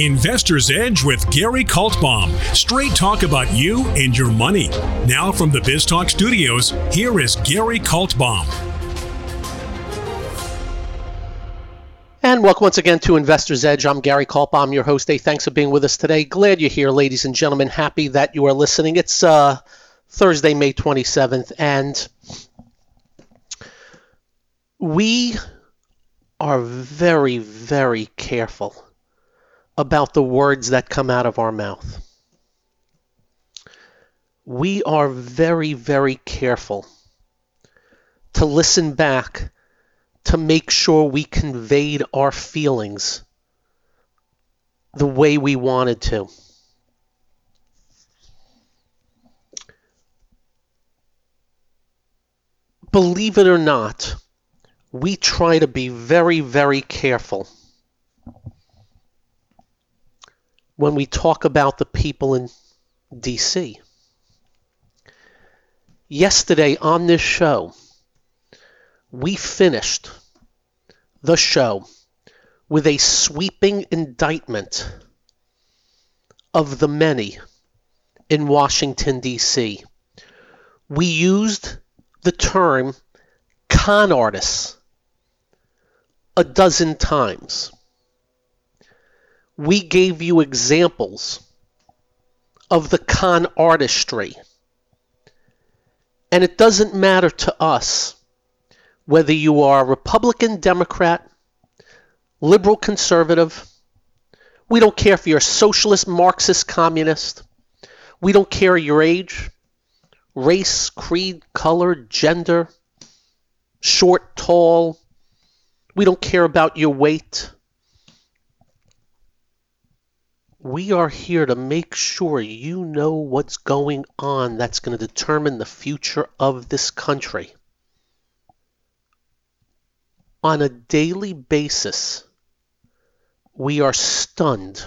Investor's Edge with Gary Kaltbaum. Straight talk about you and your money. Now from the BizTalk studios, here is Gary Kaltbaum. And welcome once again to Investor's Edge. I'm Gary Kaltbaum, your host. Hey, thanks for being with us today. Glad you're here, ladies and gentlemen. Happy that you are listening. It's uh, Thursday, May 27th, and we are very, very careful about the words that come out of our mouth. We are very, very careful to listen back to make sure we conveyed our feelings the way we wanted to. Believe it or not, we try to be very, very careful when we talk about the people in DC. Yesterday on this show, we finished the show with a sweeping indictment of the many in Washington, D.C. We used the term con artists a dozen times we gave you examples of the con artistry. And it doesn't matter to us whether you are Republican, Democrat, liberal, conservative. We don't care if you're socialist, Marxist, communist. We don't care your age, race, creed, color, gender, short, tall. We don't care about your weight. we are here to make sure you know what's going on that's going to determine the future of this country. On a daily basis, we are stunned.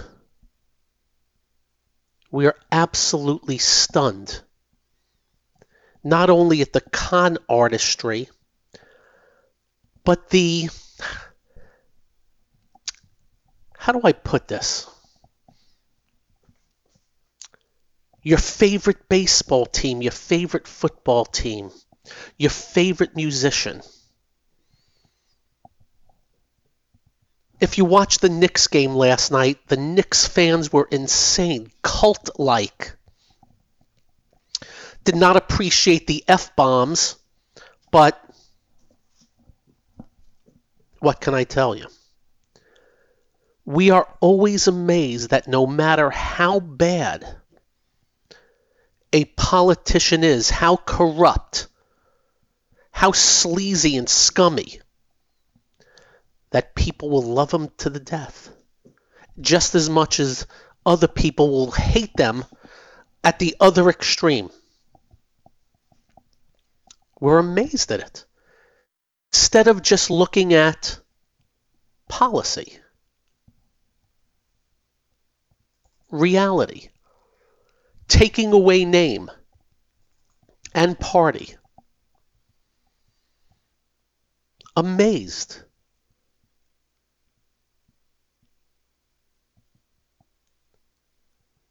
We are absolutely stunned. Not only at the con artistry, but the. How do I put this? your favorite baseball team, your favorite football team, your favorite musician. If you watched the Knicks game last night, the Knicks fans were insane, cult like. Did not appreciate the F bombs, but what can I tell you? We are always amazed that no matter how bad a politician is, how corrupt, how sleazy and scummy, that people will love him to the death just as much as other people will hate them at the other extreme. We're amazed at it. Instead of just looking at policy, reality, taking away name and party. Amazed.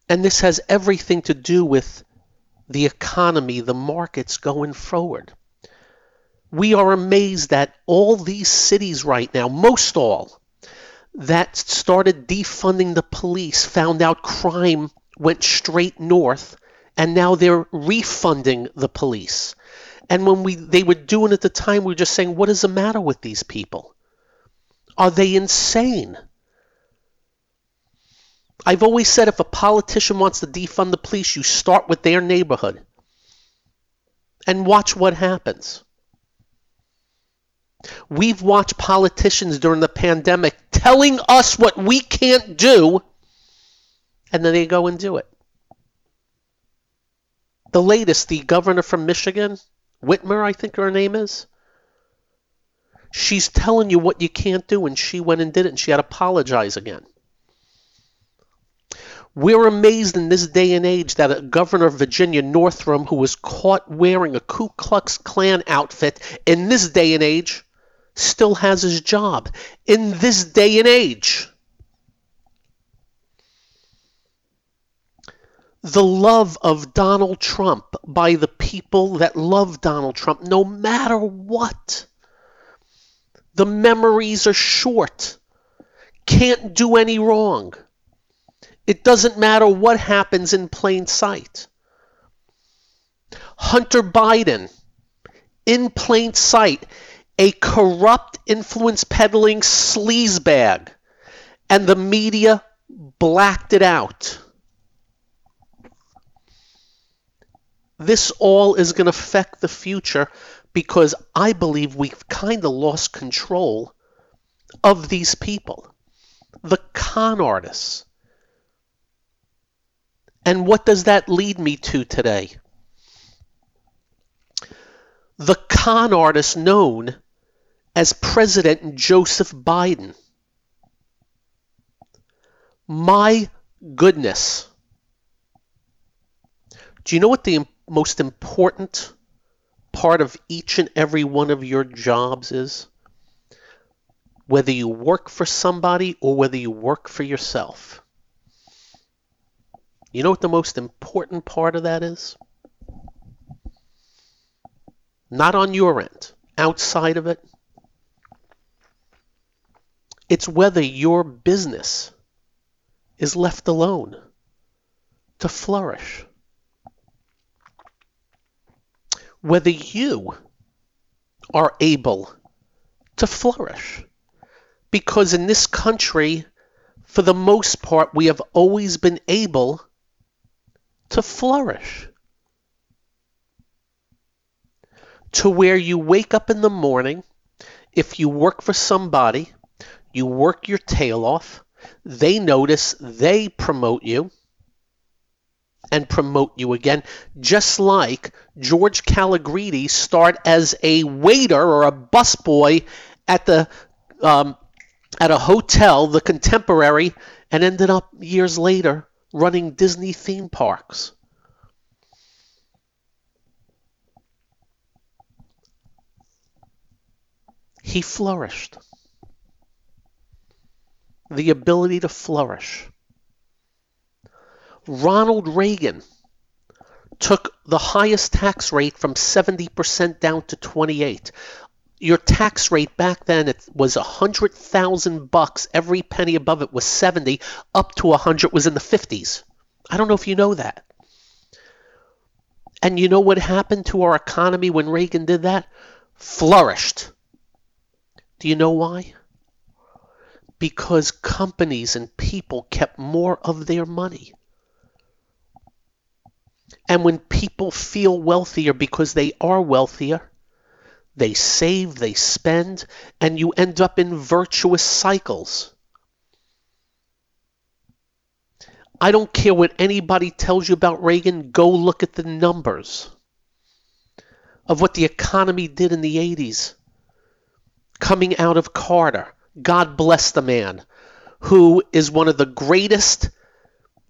And this has everything to do with the economy, the markets going forward. We are amazed that all these cities right now, most all, that started defunding the police found out crime went straight north and now they're refunding the police. And when we they were doing it at the time, we were just saying, what is the matter with these people? Are they insane? I've always said if a politician wants to defund the police, you start with their neighborhood and watch what happens. We've watched politicians during the pandemic telling us what we can't do, and then they go and do it. The latest, the governor from Michigan, Whitmer, I think her name is, she's telling you what you can't do, and she went and did it, and she had to apologize again. We're amazed in this day and age that a governor of Virginia, Northam, who was caught wearing a Ku Klux Klan outfit in this day and age, still has his job. In this day and age. The love of Donald Trump by the people that love Donald Trump, no matter what. The memories are short. Can't do any wrong. It doesn't matter what happens in plain sight. Hunter Biden, in plain sight, a corrupt, influence peddling sleazebag, and the media blacked it out. This all is going to affect the future because I believe we've kind of lost control of these people, the con artists and what does that lead me to today? The con artist known as President Joseph Biden. My goodness. Do you know what the most important part of each and every one of your jobs is? Whether you work for somebody or whether you work for yourself. You know what the most important part of that is? Not on your end, outside of it. It's whether your business is left alone to flourish. Whether you are able to flourish. Because in this country, for the most part, we have always been able to flourish. To where you wake up in the morning, if you work for somebody, you work your tail off, they notice, they promote you, and promote you again, just like George Kalogridis start as a waiter or a busboy at the um, at a hotel, the Contemporary, and ended up years later running Disney theme parks. He flourished. The ability to flourish. Ronald Reagan took the highest tax rate from 70% down to 28 your tax rate back then it was a hundred thousand bucks. Every penny above it was seventy. Up to a hundred was in the fifties. I don't know if you know that. And you know what happened to our economy when Reagan did that? Flourished. Do you know why? Because companies and people kept more of their money. And when people feel wealthier because they are wealthier, they save, they spend, and you end up in virtuous cycles. I don't care what anybody tells you about Reagan, go look at the numbers of what the economy did in the 80s. Coming out of Carter, God bless the man, who is one of the greatest,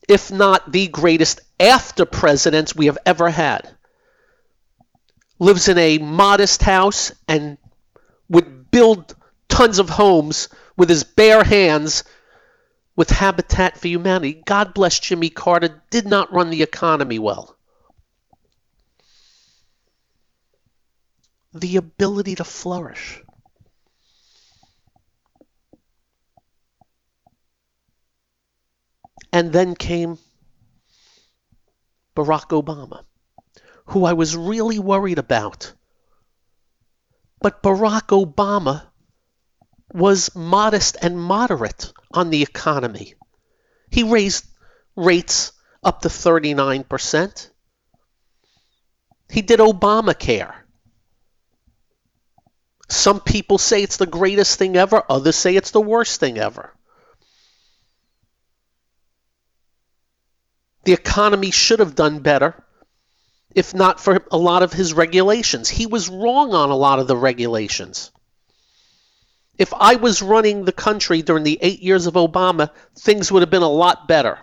if not the greatest, after presidents we have ever had lives in a modest house and would build tons of homes with his bare hands with Habitat for Humanity. God bless Jimmy Carter, did not run the economy well. The ability to flourish. And then came Barack Obama, who I was really worried about. But Barack Obama was modest and moderate on the economy. He raised rates up to 39%. He did Obamacare. Some people say it's the greatest thing ever, others say it's the worst thing ever. The economy should have done better if not for a lot of his regulations. He was wrong on a lot of the regulations. If I was running the country during the eight years of Obama, things would have been a lot better.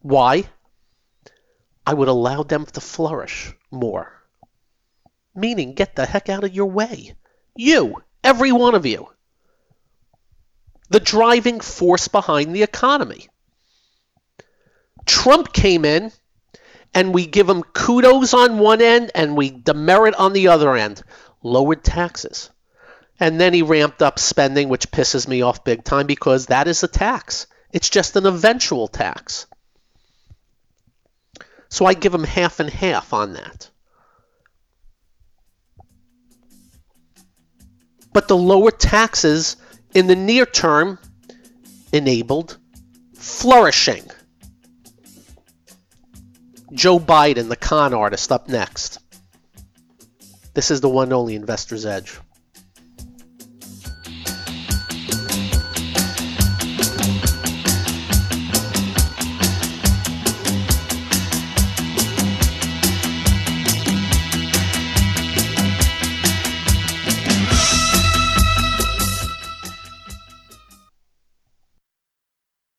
Why? I would allow them to flourish more. Meaning, get the heck out of your way. You, every one of you. The driving force behind the economy. Trump came in and we give him kudos on one end and we demerit on the other end. Lowered taxes. And then he ramped up spending, which pisses me off big time because that is a tax. It's just an eventual tax. So I give him half and half on that. But the lower taxes in the near term enabled flourishing. Joe Biden, the con artist, up next. This is the one only Investor's Edge.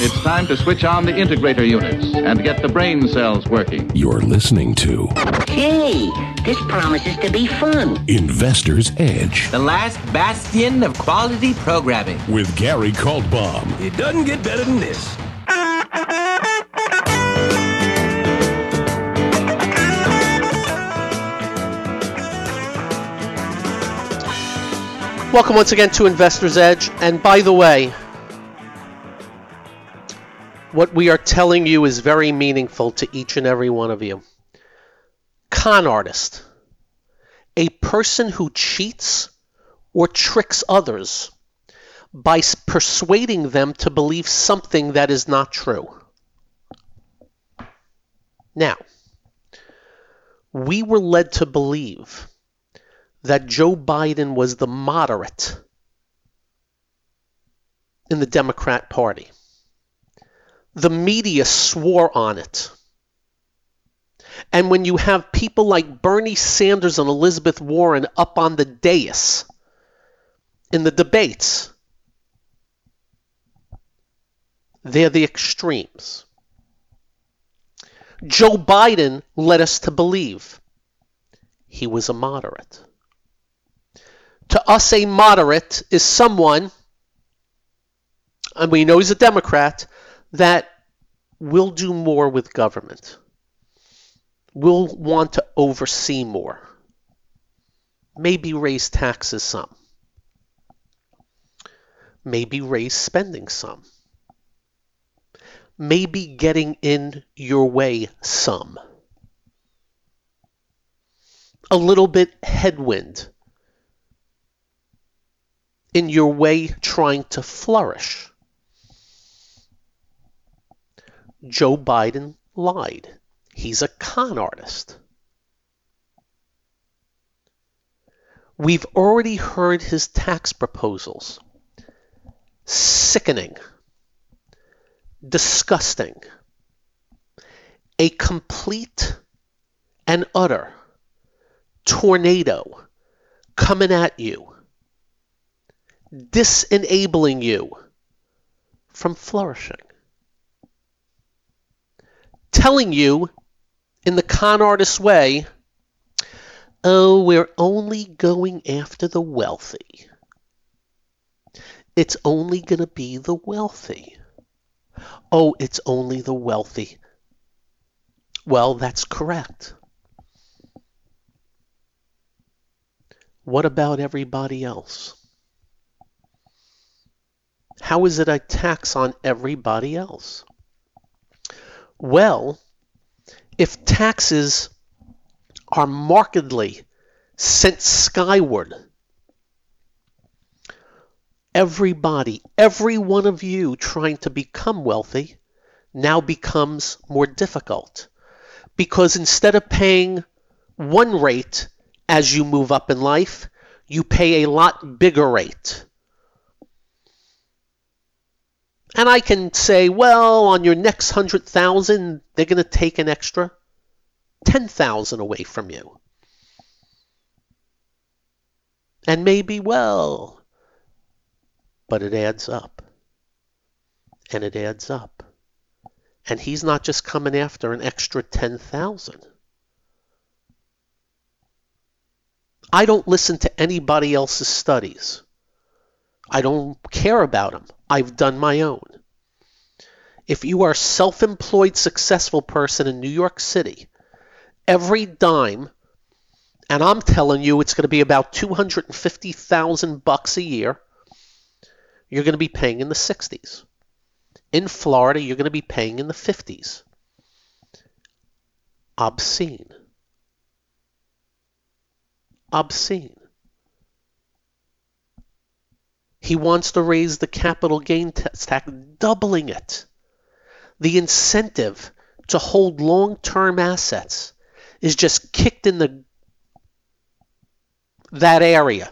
It's time to switch on the integrator units and get the brain cells working. You're listening to Hey, this promises to be fun. Investor's Edge The last bastion of quality programming. with Gary Kaltbaum. It doesn't get better than this. Welcome once again to Investor's Edge. And by the way, what we are telling you is very meaningful to each and every one of you. Con artist, a person who cheats or tricks others by persuading them to believe something that is not true. Now, we were led to believe that Joe Biden was the moderate in the Democrat Party. The media swore on it. And when you have people like Bernie Sanders and Elizabeth Warren up on the dais in the debates, they're the extremes. Joe Biden led us to believe he was a moderate. To us, a moderate is someone, and we know he's a Democrat, that will do more with government, will want to oversee more, maybe raise taxes some, maybe raise spending some, maybe getting in your way some. A little bit headwind in your way trying to flourish. Joe Biden lied. He's a con artist. We've already heard his tax proposals. Sickening. Disgusting. A complete and utter tornado coming at you, disenabling you from flourishing telling you in the con artist way, oh, we're only going after the wealthy. It's only going to be the wealthy. Oh, it's only the wealthy. Well, that's correct. What about everybody else? How is it a tax on everybody else? Well, if taxes are markedly sent skyward, everybody, every one of you trying to become wealthy now becomes more difficult. Because instead of paying one rate as you move up in life, you pay a lot bigger rate. And I can say, well, on your next hundred thousand, they're going to take an extra ten thousand away from you. And maybe, well, but it adds up. And it adds up. And he's not just coming after an extra 10,000. I don't listen to anybody else's studies. I don't care about them. I've done my own. If you are a self-employed successful person in New York City, every dime and I'm telling you it's going to be about 250,000 bucks a year, you're going to be paying in the 60s. In Florida, you're going to be paying in the 50s. Obscene. Obscene. He wants to raise the capital gain tax, doubling it. The incentive to hold long term assets is just kicked in the that area.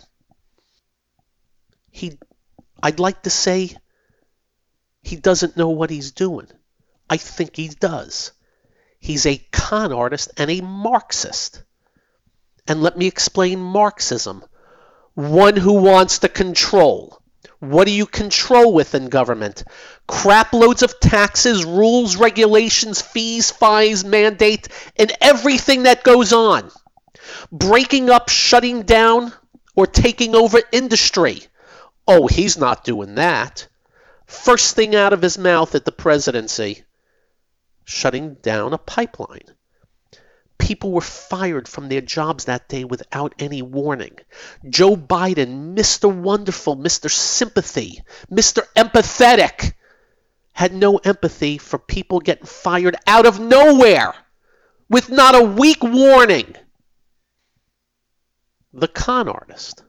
He I'd like to say he doesn't know what he's doing. I think he does. He's a con artist and a Marxist. And let me explain Marxism. One who wants to control. What do you control within government? Crap loads of taxes, rules, regulations, fees, fines, mandate, and everything that goes on. Breaking up, shutting down, or taking over industry. Oh, he's not doing that. First thing out of his mouth at the presidency shutting down a pipeline people were fired from their jobs that day without any warning. Joe Biden, Mr. Wonderful, Mr. Sympathy, Mr. Empathetic, had no empathy for people getting fired out of nowhere with not a week warning. The con artist.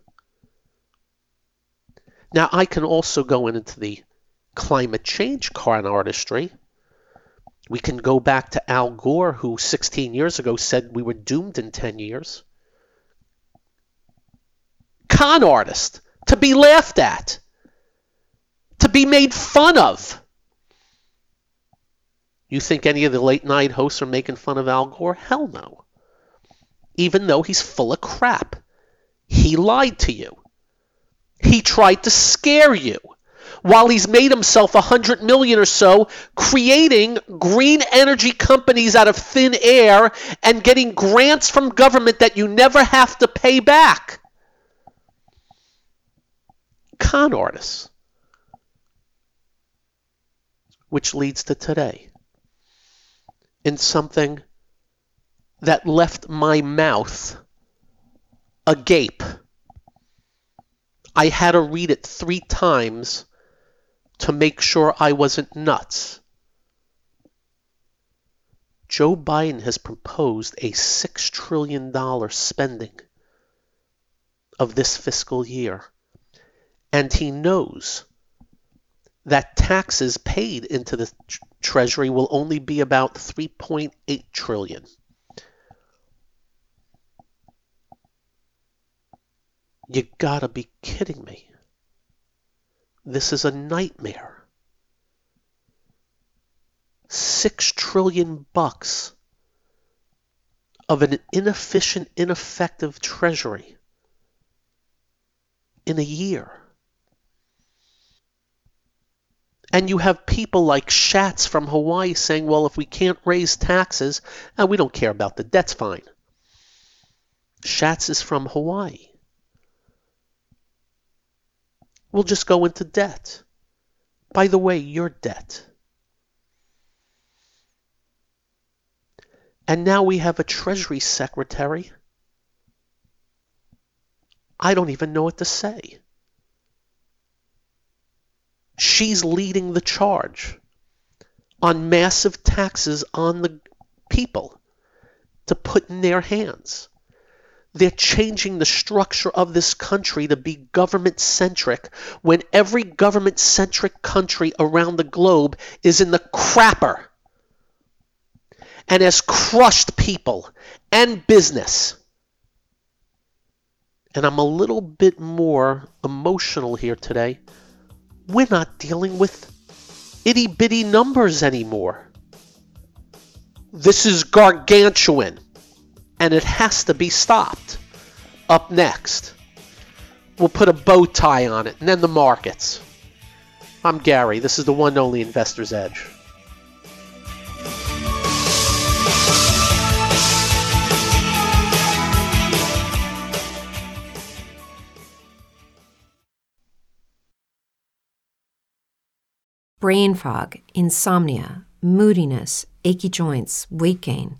Now, I can also go into the climate change con artistry we can go back to Al Gore, who 16 years ago said we were doomed in 10 years. Con artist, to be laughed at, to be made fun of. You think any of the late night hosts are making fun of Al Gore? Hell no. Even though he's full of crap. He lied to you. He tried to scare you while he's made himself a hundred million or so creating green energy companies out of thin air and getting grants from government that you never have to pay back. con artists. Which leads to today. In something that left my mouth agape. I had to read it three times to make sure I wasn't nuts. Joe Biden has proposed a $6 trillion spending of this fiscal year. And he knows that taxes paid into the treasury will only be about 3.8 trillion. You gotta be kidding me. This is a nightmare. Six trillion bucks of an inefficient, ineffective treasury in a year. And you have people like Schatz from Hawaii saying, well, if we can't raise taxes, and we don't care about the debt's fine. Schatz is from Hawaii. We'll just go into debt. By the way, your debt. And now we have a Treasury Secretary. I don't even know what to say. She's leading the charge on massive taxes on the people to put in their hands. They're changing the structure of this country to be government centric when every government centric country around the globe is in the crapper and has crushed people and business. And I'm a little bit more emotional here today. We're not dealing with itty bitty numbers anymore. This is gargantuan and it has to be stopped. Up next, we'll put a bow tie on it, and then the markets. I'm Gary. This is the one and only Investor's Edge. Brain fog, insomnia, moodiness, achy joints, weight gain.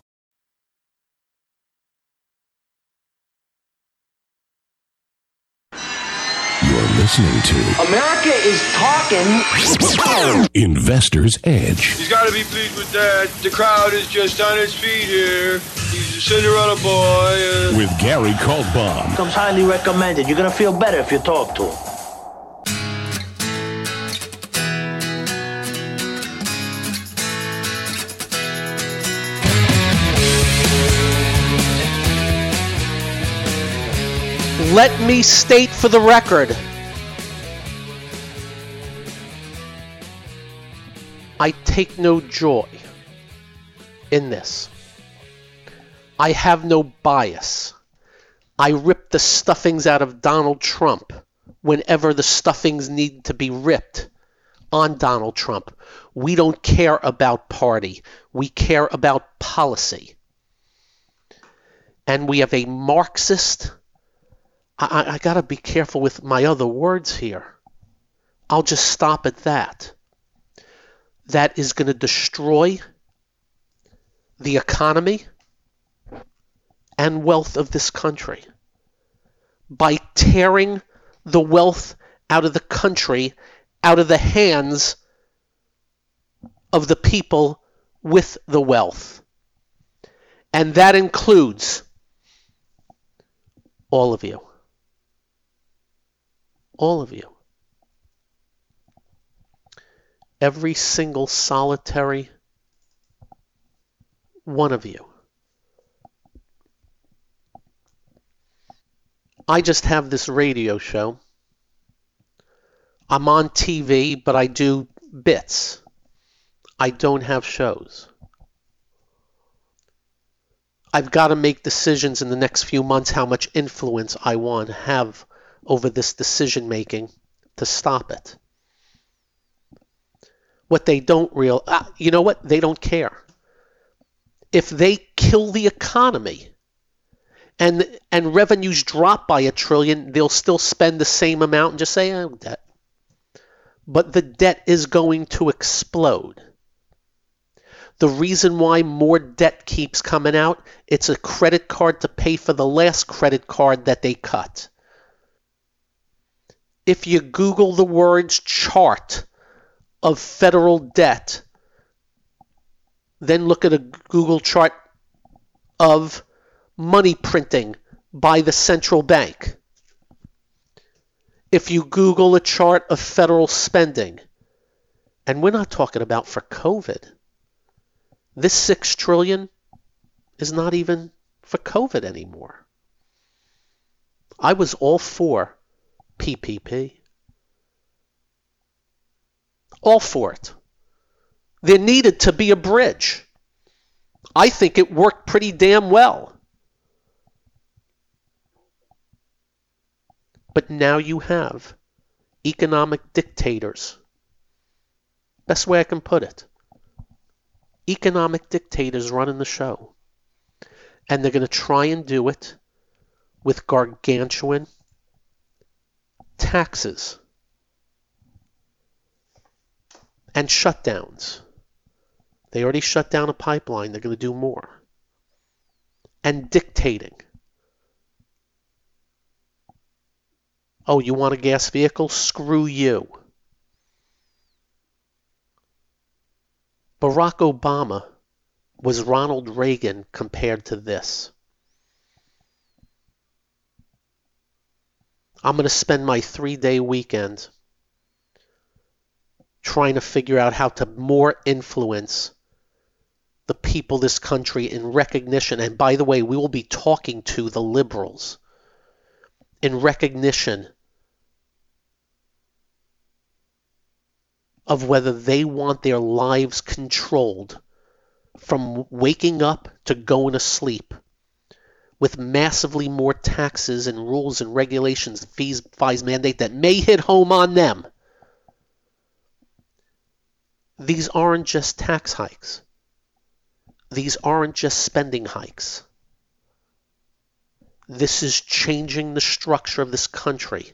Listening to America is talking. Investor's Edge. He's got to be pleased with that. The crowd is just on its feet here. He's a Cinderella boy. Uh... With Gary Kaltbaum. Comes highly recommended. You're gonna feel better if you talk to him. Let me state for the record I take no joy in this. I have no bias. I rip the stuffings out of Donald Trump whenever the stuffings need to be ripped on Donald Trump. We don't care about party, we care about policy. And we have a Marxist I, I got to be careful with my other words here. I'll just stop at that. That is going to destroy the economy and wealth of this country by tearing the wealth out of the country, out of the hands of the people with the wealth. And that includes all of you all of you. Every single solitary one of you. I just have this radio show. I'm on TV, but I do bits. I don't have shows. I've got to make decisions in the next few months how much influence I want to have over this decision making to stop it. What they don't real, uh, you know what? They don't care. If they kill the economy and and revenues drop by a trillion, they'll still spend the same amount and just say, "Oh, debt." But the debt is going to explode. The reason why more debt keeps coming out, it's a credit card to pay for the last credit card that they cut if you Google the words chart of federal debt, then look at a Google chart of money printing by the central bank. If you Google a chart of federal spending, and we're not talking about for COVID, this six trillion is not even for COVID anymore. I was all for PPP. All for it. There needed to be a bridge. I think it worked pretty damn well. But now you have economic dictators. Best way I can put it. Economic dictators running the show. And they're going to try and do it with gargantuan taxes and shutdowns. They already shut down a pipeline. They're going to do more. And dictating. Oh, you want a gas vehicle? Screw you. Barack Obama was Ronald Reagan compared to this. I'm going to spend my three day weekend trying to figure out how to more influence the people this country in recognition. And by the way, we will be talking to the liberals in recognition of whether they want their lives controlled from waking up to going to sleep with massively more taxes and rules and regulations, fees, fees mandate that may hit home on them. These aren't just tax hikes. These aren't just spending hikes. This is changing the structure of this country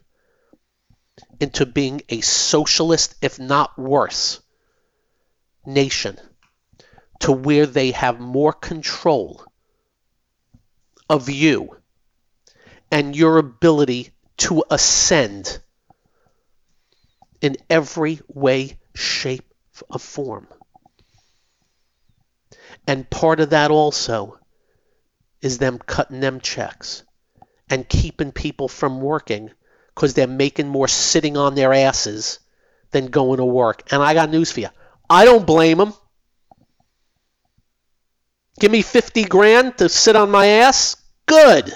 into being a socialist, if not worse, nation to where they have more control of you and your ability to ascend in every way, shape, or form. And part of that also is them cutting them checks and keeping people from working because they're making more sitting on their asses than going to work. And I got news for you. I don't blame them. Give me 50 grand to sit on my ass? Good.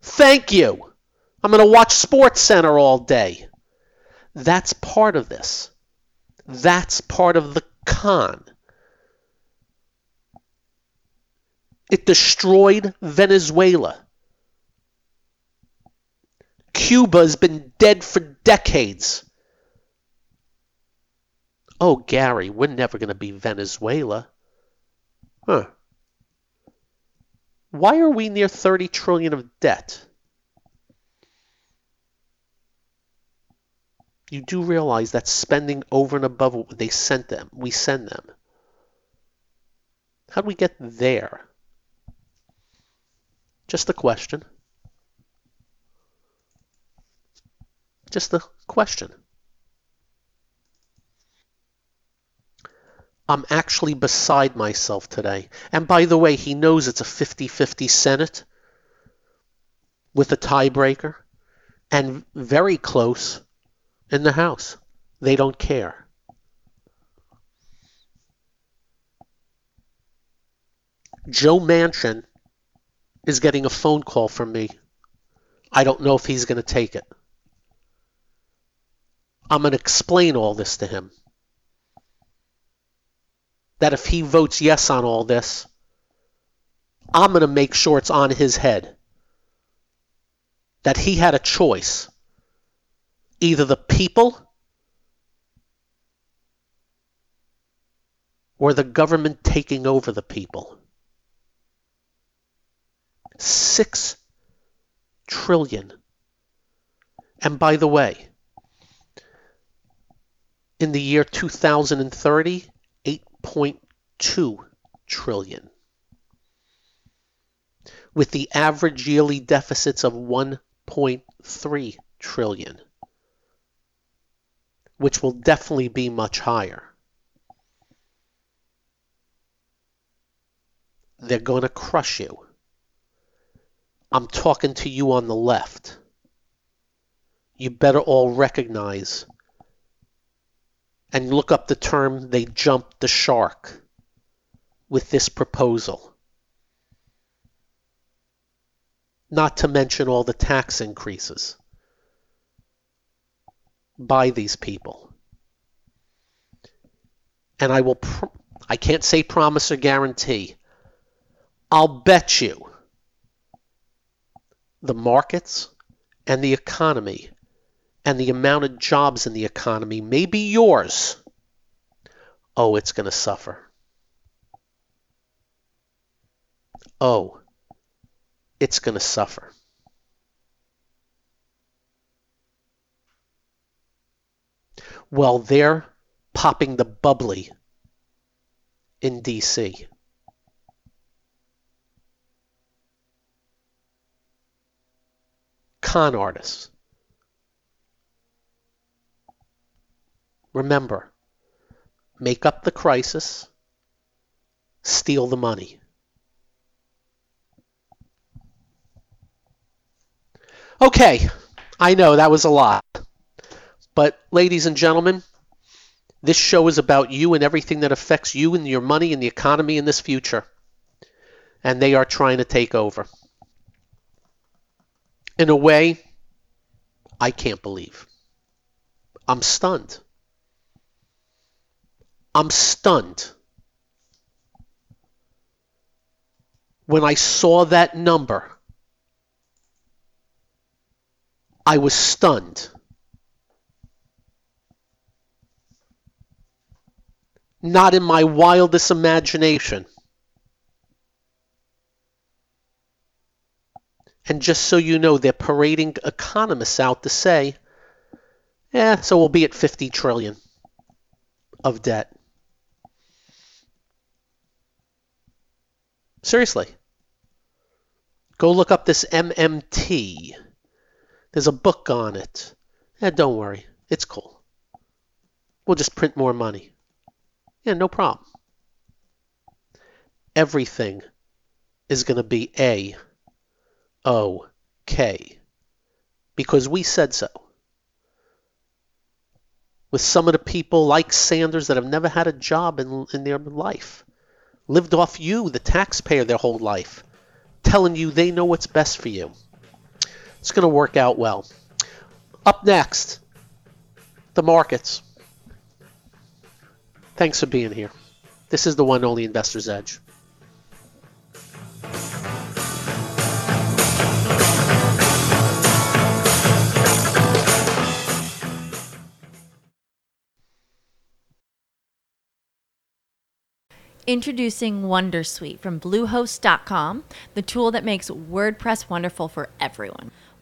Thank you. I'm going to watch Sports Center all day. That's part of this. That's part of the con. It destroyed Venezuela. Cuba has been dead for decades. Oh, Gary, we're never going to be Venezuela. Huh. Why are we near 30 trillion of debt? You do realize that's spending over and above what they sent them. We send them. How do we get there? Just a question. Just a question. I'm actually beside myself today. And by the way, he knows it's a 50 50 Senate with a tiebreaker and very close in the House. They don't care. Joe Manchin is getting a phone call from me. I don't know if he's going to take it. I'm going to explain all this to him that if he votes yes on all this, I'm going to make sure it's on his head that he had a choice. Either the people or the government taking over the people. Six trillion. And by the way, in the year 2030, 8.2 trillion with the average yearly deficits of 1.3 trillion which will definitely be much higher. They're going to crush you. I'm talking to you on the left. You better all recognize and look up the term they jumped the shark with this proposal. Not to mention all the tax increases by these people. And I will, pr- I can't say promise or guarantee. I'll bet you the markets and the economy and the amount of jobs in the economy may be yours, oh, it's going to suffer. Oh, it's going to suffer. Well, they're popping the bubbly in DC. Con artists. Remember, make up the crisis, steal the money. Okay, I know that was a lot. But, ladies and gentlemen, this show is about you and everything that affects you and your money and the economy in this future. And they are trying to take over. In a way, I can't believe. I'm stunned. I'm stunned. When I saw that number, I was stunned. Not in my wildest imagination. And just so you know, they're parading economists out to say, yeah, so we'll be at 50 trillion of debt. Seriously. Go look up this MMT. There's a book on it. Yeah, don't worry. It's cool. We'll just print more money. Yeah, no problem. Everything is going to be A O K because we said so. With some of the people like Sanders that have never had a job in, in their life, lived off you, the taxpayer, their whole life, telling you they know what's best for you. It's going to work out well. Up next, the markets. Thanks for being here. This is the one only Investor's Edge. Introducing Wondersuite from Bluehost.com, the tool that makes WordPress wonderful for everyone.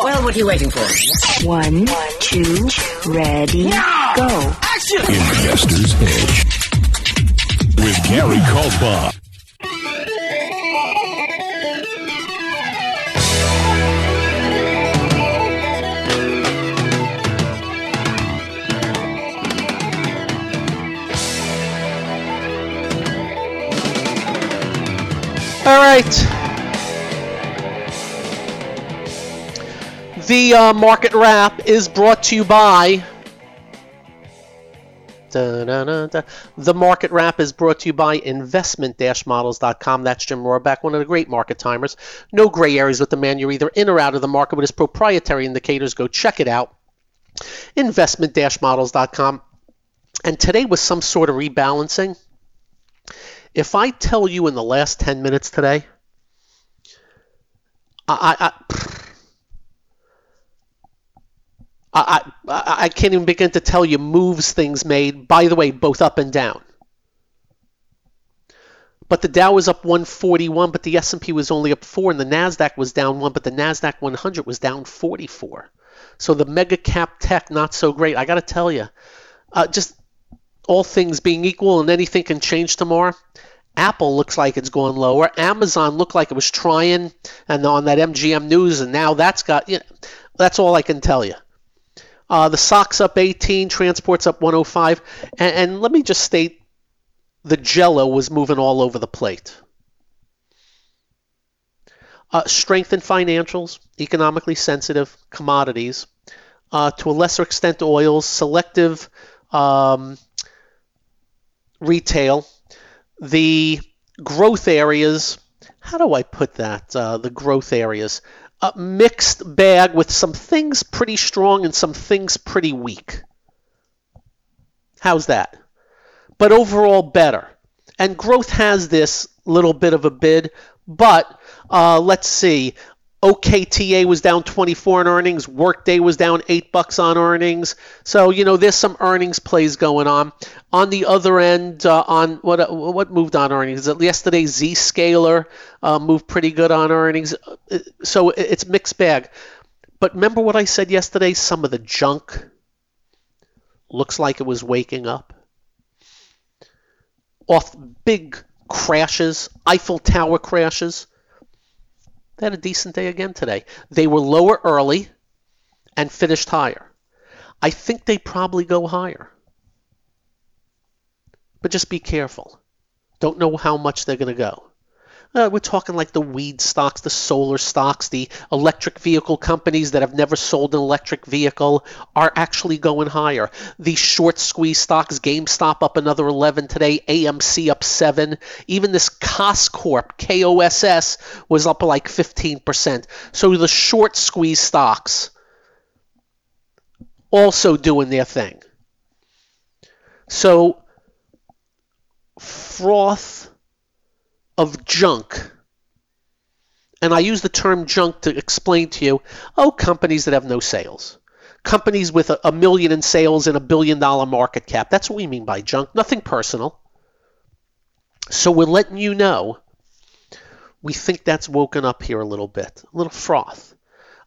What are we waiting for? Well, what are you waiting for? One, two, ready, go. Action! Investor's Edge with Gary Kaltbaum. All right. The uh, market wrap is brought to you by. Da-da-da-da. The market wrap is brought to you by investment-models.com. That's Jim Rohrbach, one of the great market timers. No gray areas with the man. You're either in or out of the market with his proprietary indicators. Go check it out. Investment-models.com. And today was some sort of rebalancing. If I tell you in the last 10 minutes today, I, I, I, I, I can't even begin to tell you moves things made, by the way, both up and down. But the Dow was up 141, but the S&P was only up 4, and the Nasdaq was down 1, but the Nasdaq 100 was down 44. So the mega cap tech not so great. I got to tell you, uh, just all things being equal and anything can change tomorrow. Apple looks like it's going lower. Amazon looked like it was trying, and on that MGM news, and now that's got. You know, that's all I can tell you. Uh, the SOX up 18, transports up 105, and, and let me just state the jello was moving all over the plate. Uh, strength in financials, economically sensitive commodities, uh, to a lesser extent oils, selective um, retail, the growth areas. How do I put that? Uh, the growth areas. A mixed bag with some things pretty strong and some things pretty weak. How's that? But overall, better. And growth has this little bit of a bid, but uh, let's see. OKTA was down 24 in earnings. Workday was down eight bucks on earnings. So you know there's some earnings plays going on. On the other end, uh, on what what moved on earnings? Yesterday, Zscaler uh, moved pretty good on earnings. So it's mixed bag. But remember what I said yesterday? Some of the junk looks like it was waking up off big crashes, Eiffel Tower crashes. They had a decent day again today. They were lower early and finished higher. I think they probably go higher. But just be careful. Don't know how much they're going to go. Uh, we're talking like the weed stocks, the solar stocks, the electric vehicle companies that have never sold an electric vehicle are actually going higher. The short squeeze stocks, GameStop up another 11 today, AMC up 7. Even this Koss Corp, KOSS, was up like 15%. So the short squeeze stocks also doing their thing. So froth of junk. And I use the term junk to explain to you oh, companies that have no sales. Companies with a, a million in sales and a billion dollar market cap. That's what we mean by junk. Nothing personal. So we're letting you know we think that's woken up here a little bit, a little froth.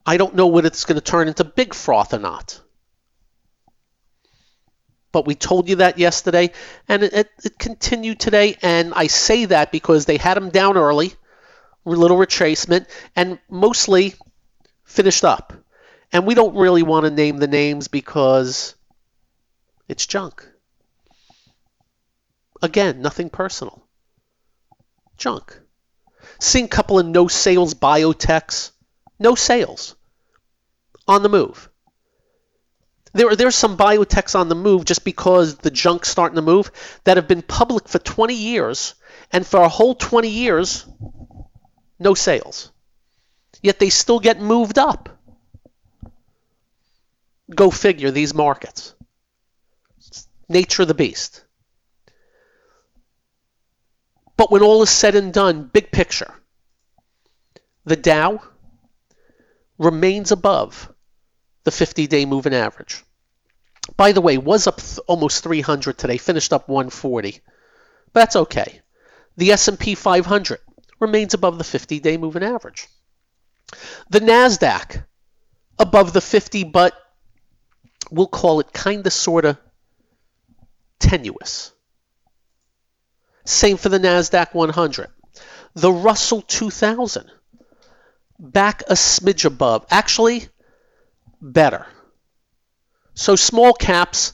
I don't know whether it's going to turn into big froth or not. But we told you that yesterday, and it, it, it continued today. And I say that because they had them down early, a little retracement, and mostly finished up. And we don't really want to name the names because it's junk. Again, nothing personal. Junk. Seeing a couple of no sales biotechs, no sales on the move. There, there's some biotechs on the move just because the junk's starting to move that have been public for 20 years, and for a whole 20 years, no sales. Yet they still get moved up. Go figure these markets. Nature of the beast. But when all is said and done, big picture, the Dow remains above the 50-day moving average. By the way, was up th- almost 300 today, finished up 140. But that's okay. The S&P 500 remains above the 50-day moving average. The Nasdaq above the 50 but we'll call it kind of sort of tenuous. Same for the Nasdaq 100. The Russell 2000 back a smidge above. Actually, better. So small caps,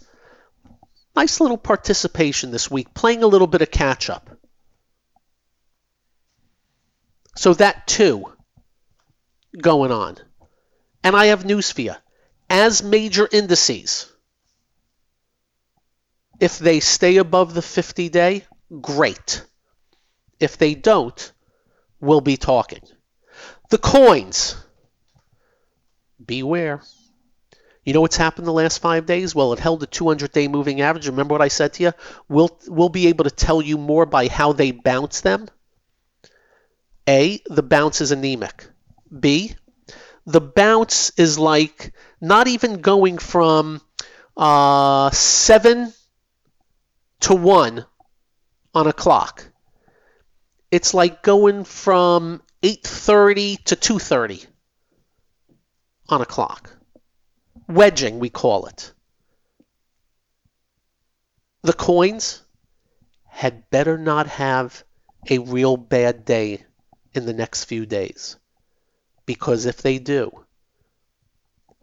nice little participation this week, playing a little bit of catch up. So that too going on. And I have news for you. As major indices, if they stay above the 50 day, great. If they don't, we'll be talking. The coins, beware. You know what's happened the last five days? Well, it held a 200 day moving average. Remember what I said to you? We'll, we'll be able to tell you more by how they bounce them. A, the bounce is anemic. B, the bounce is like not even going from uh, 7 to 1 on a clock. It's like going from 8:30 to 2:30 on a clock wedging, we call it. The coins had better not have a real bad day in the next few days. Because if they do,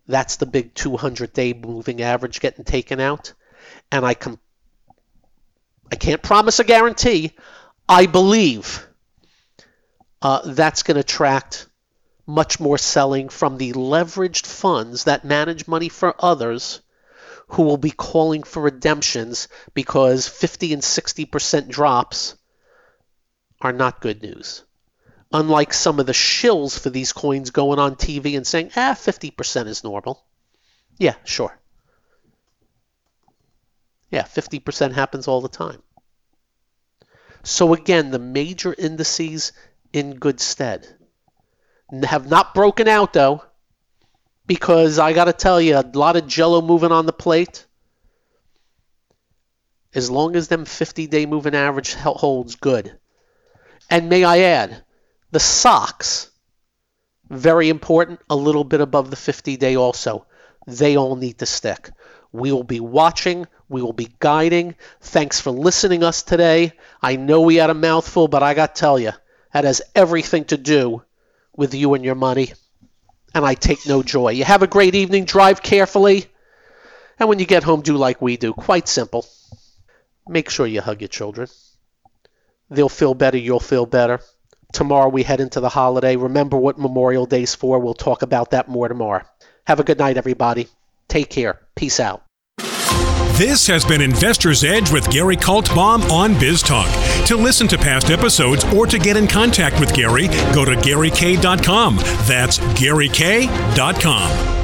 that's the big 200 day moving average getting taken out. And I, com- I can't promise a guarantee. I believe uh, that's going to attract much more selling from the leveraged funds that manage money for others who will be calling for redemptions because 50 and 60% drops are not good news. Unlike some of the shills for these coins going on TV and saying, ah, 50% is normal. Yeah, sure. Yeah, 50% happens all the time. So again, the major indices in good stead. Have not broken out though, because I got to tell you, a lot of jello moving on the plate. As long as them 50 day moving average holds good. And may I add, the SOX, very important, a little bit above the 50 day also. They all need to stick. We will be watching. We will be guiding. Thanks for listening us today. I know we had a mouthful, but I got to tell you, that has everything to do with you and your money. And I take no joy. You have a great evening. Drive carefully. And when you get home, do like we do. Quite simple. Make sure you hug your children. They'll feel better. You'll feel better. Tomorrow we head into the holiday. Remember what Memorial Day's for. We'll talk about that more tomorrow. Have a good night, everybody. Take care. Peace out. This has been Investor's Edge with Gary Kaltbaum on BizTalk. To listen to past episodes or to get in contact with Gary, go to GaryK.com. That's GaryK.com.